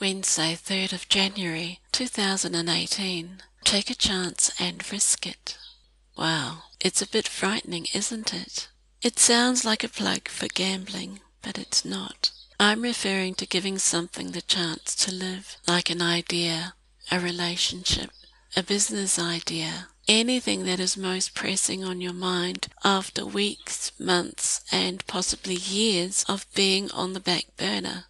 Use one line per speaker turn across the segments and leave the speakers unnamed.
Wednesday, 3rd of January 2018. Take a chance and risk it. Wow, it's a bit frightening, isn't it? It sounds like a plug for gambling, but it's not. I'm referring to giving something the chance to live, like an idea, a relationship, a business idea, anything that is most pressing on your mind after weeks, months, and possibly years of being on the back burner.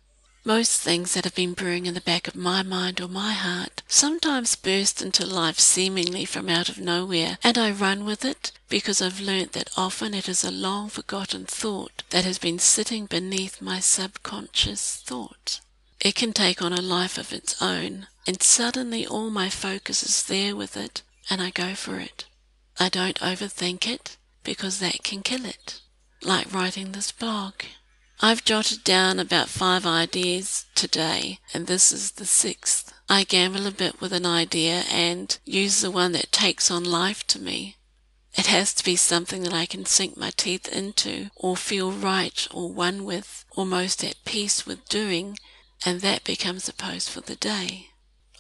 Most things that have been brewing in the back of my mind or my heart sometimes burst into life seemingly from out of nowhere, and I run with it because I've learnt that often it is a long forgotten thought that has been sitting beneath my subconscious thought. It can take on a life of its own, and suddenly all my focus is there with it, and I go for it. I don't overthink it because that can kill it. Like writing this blog. I've jotted down about five ideas today, and this is the sixth. I gamble a bit with an idea and use the one that takes on life to me. It has to be something that I can sink my teeth into, or feel right or one with, or most at peace with doing, and that becomes a post for the day.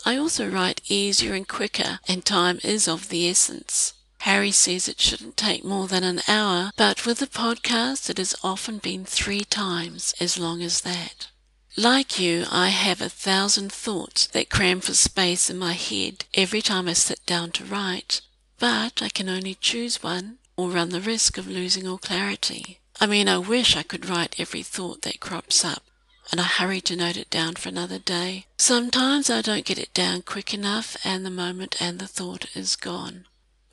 I also write easier and quicker, and time is of the essence. Harry says it shouldn't take more than an hour, but with the podcast, it has often been three times as long as that. Like you, I have a thousand thoughts that cram for space in my head every time I sit down to write, but I can only choose one or run the risk of losing all clarity. I mean, I wish I could write every thought that crops up, and I hurry to note it down for another day. Sometimes I don't get it down quick enough, and the moment and the thought is gone.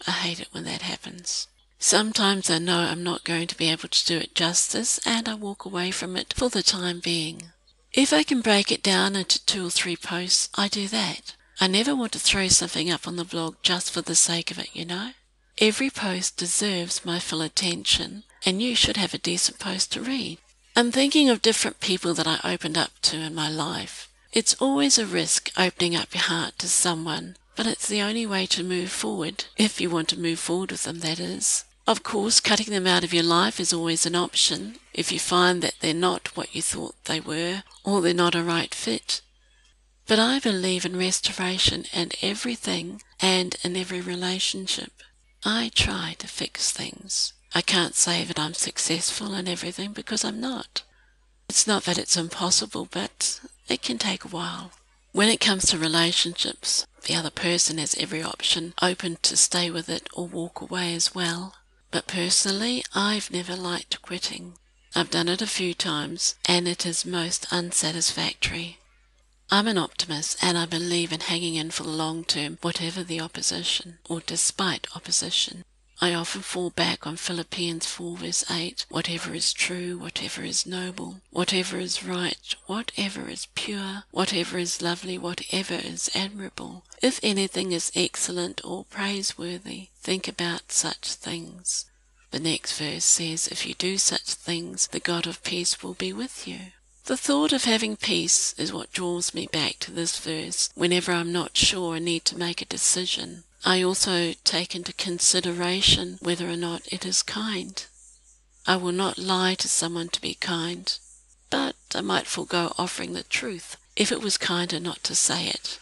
I hate it when that happens. Sometimes I know I'm not going to be able to do it justice and I walk away from it for the time being. If I can break it down into two or three posts, I do that. I never want to throw something up on the blog just for the sake of it, you know. Every post deserves my full attention, and you should have a decent post to read. I'm thinking of different people that I opened up to in my life. It's always a risk opening up your heart to someone but it's the only way to move forward, if you want to move forward with them, that is. Of course, cutting them out of your life is always an option if you find that they're not what you thought they were or they're not a right fit. But I believe in restoration in everything and in every relationship. I try to fix things. I can't say that I'm successful in everything because I'm not. It's not that it's impossible, but it can take a while. When it comes to relationships, the other person has every option open to stay with it or walk away as well. But personally, I've never liked quitting. I've done it a few times, and it is most unsatisfactory. I'm an optimist, and I believe in hanging in for the long term, whatever the opposition, or despite opposition. I often fall back on Philippians 4 verse 8 whatever is true, whatever is noble, whatever is right, whatever is pure, whatever is lovely, whatever is admirable. If anything is excellent or praiseworthy, think about such things. The next verse says, If you do such things, the God of peace will be with you. The thought of having peace is what draws me back to this verse whenever I'm not sure and need to make a decision. I also take into consideration whether or not it is kind. I will not lie to someone to be kind, but I might forego offering the truth if it was kinder not to say it.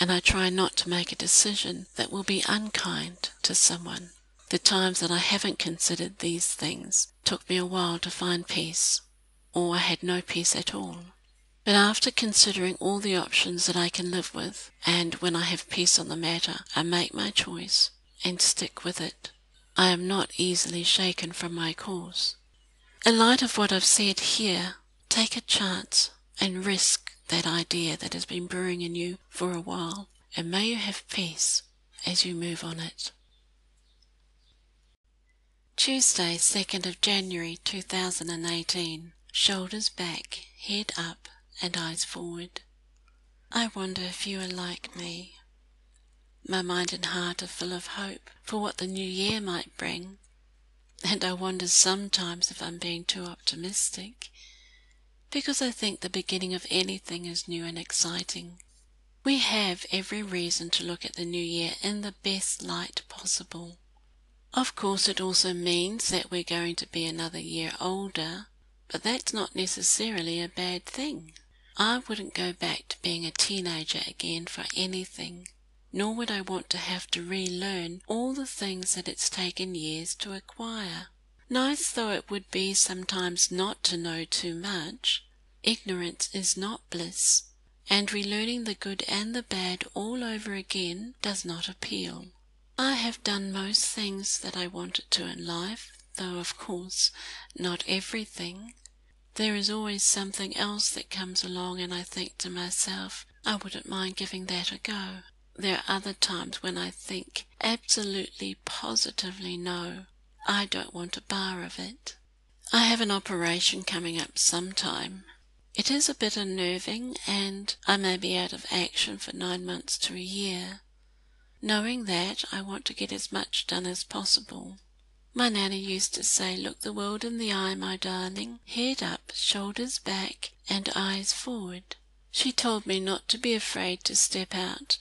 And I try not to make a decision that will be unkind to someone. The times that I haven't considered these things took me a while to find peace, or I had no peace at all. But after considering all the options that I can live with, and when I have peace on the matter, I make my choice and stick with it. I am not easily shaken from my course. In light of what I've said here, take a chance and risk that idea that has been brewing in you for a while, and may you have peace as you move on it. Tuesday, 2nd of January 2018. Shoulders back, head up, and eyes forward. I wonder if you are like me. My mind and heart are full of hope for what the new year might bring, and I wonder sometimes if I'm being too optimistic, because I think the beginning of anything is new and exciting. We have every reason to look at the new year in the best light possible. Of course, it also means that we're going to be another year older, but that's not necessarily a bad thing. I wouldn't go back to being a teenager again for anything, nor would I want to have to relearn all the things that it's taken years to acquire. Nice though it would be sometimes not to know too much, ignorance is not bliss, and relearning the good and the bad all over again does not appeal. I have done most things that I wanted to in life, though of course not everything. There is always something else that comes along, and I think to myself, I wouldn't mind giving that a go. There are other times when I think absolutely positively no, I don't want a bar of it. I have an operation coming up sometime. It is a bit unnerving, and I may be out of action for nine months to a year. Knowing that, I want to get as much done as possible. My Nana used to say, Look the world in the eye, my darling, head up, shoulders back, and eyes forward. She told me not to be afraid to step out,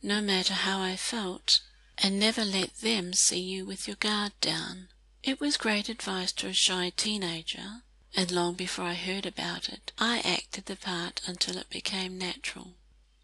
no matter how I felt, and never let them see you with your guard down. It was great advice to a shy teenager, and long before I heard about it, I acted the part until it became natural.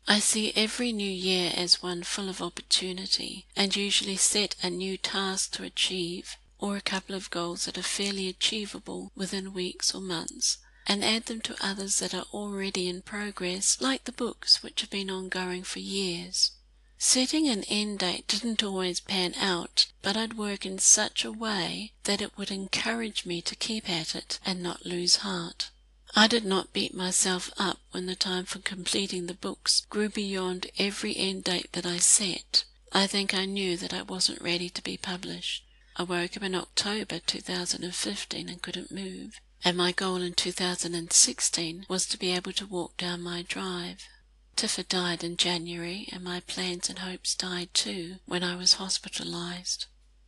I see every new year as one full of opportunity, and usually set a new task to achieve or a couple of goals that are fairly achievable within weeks or months, and add them to others that are already in progress, like the books which have been ongoing for years. Setting an end date didn't always pan out, but I'd work in such a way that it would encourage me to keep at it and not lose heart. I did not beat myself up when the time for completing the books grew beyond every end date that I set. I think I knew that I wasn't ready to be published. I woke up in October 2015 and couldn't move, and my goal in 2016 was to be able to walk down my drive. Tifa died in January, and my plans and hopes died too when I was hospitalized.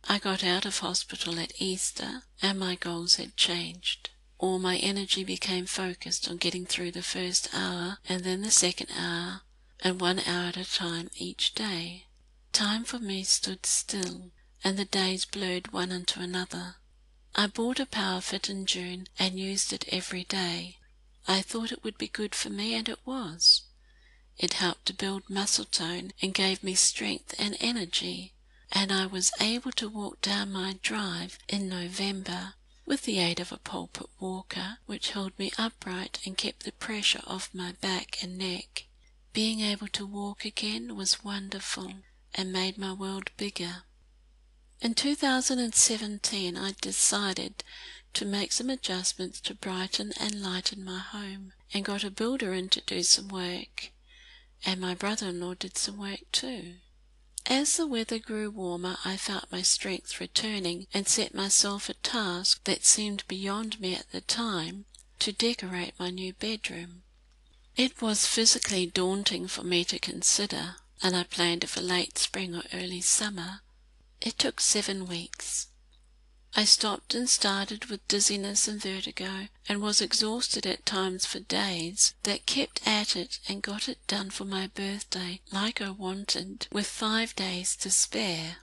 I got out of hospital at Easter, and my goals had changed. All my energy became focused on getting through the first hour and then the second hour, and one hour at a time each day. Time for me stood still, and the days blurred one into another. I bought a Power Fit in June and used it every day. I thought it would be good for me, and it was. It helped to build muscle tone and gave me strength and energy, and I was able to walk down my drive in November with the aid of a pulpit walker, which held me upright and kept the pressure off my back and neck. Being able to walk again was wonderful and made my world bigger. In 2017, I decided to make some adjustments to brighten and lighten my home and got a builder in to do some work. And my brother in law did some work too. As the weather grew warmer, I felt my strength returning and set myself a task that seemed beyond me at the time to decorate my new bedroom. It was physically daunting for me to consider, and I planned for late spring or early summer it took seven weeks. I stopped and started with dizziness and vertigo, and was exhausted at times for days, that kept at it and got it done for my birthday like I wanted, with five days to spare.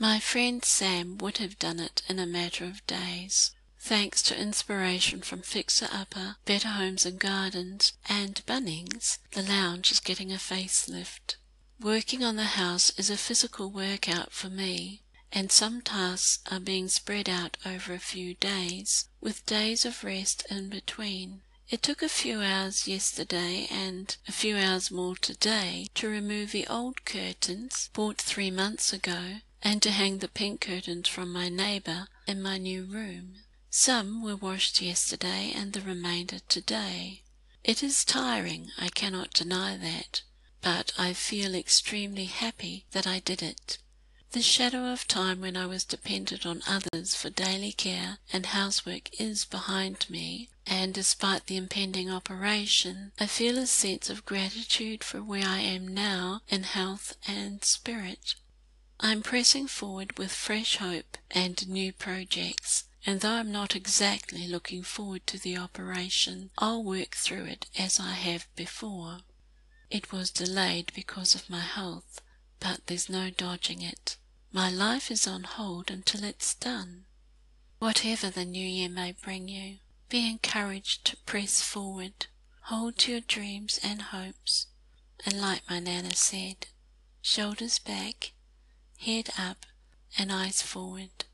My friend Sam would have done it in a matter of days. Thanks to inspiration from Fixer Upper, Better Homes and Gardens, and Bunnings, the lounge is getting a facelift. Working on the house is a physical workout for me, and some tasks are being spread out over a few days, with days of rest in between. It took a few hours yesterday and a few hours more today to remove the old curtains bought three months ago and to hang the pink curtains from my neighbour in my new room. Some were washed yesterday and the remainder today. It is tiring, I cannot deny that but I feel extremely happy that I did it. The shadow of time when I was dependent on others for daily care and housework is behind me, and despite the impending operation, I feel a sense of gratitude for where I am now in health and spirit. I am pressing forward with fresh hope and new projects, and though I'm not exactly looking forward to the operation, I'll work through it as I have before. It was delayed because of my health, but there's no dodging it. My life is on hold until it's done. Whatever the new year may bring you, be encouraged to press forward. Hold to your dreams and hopes, and like my Nana said, shoulders back, head up, and eyes forward.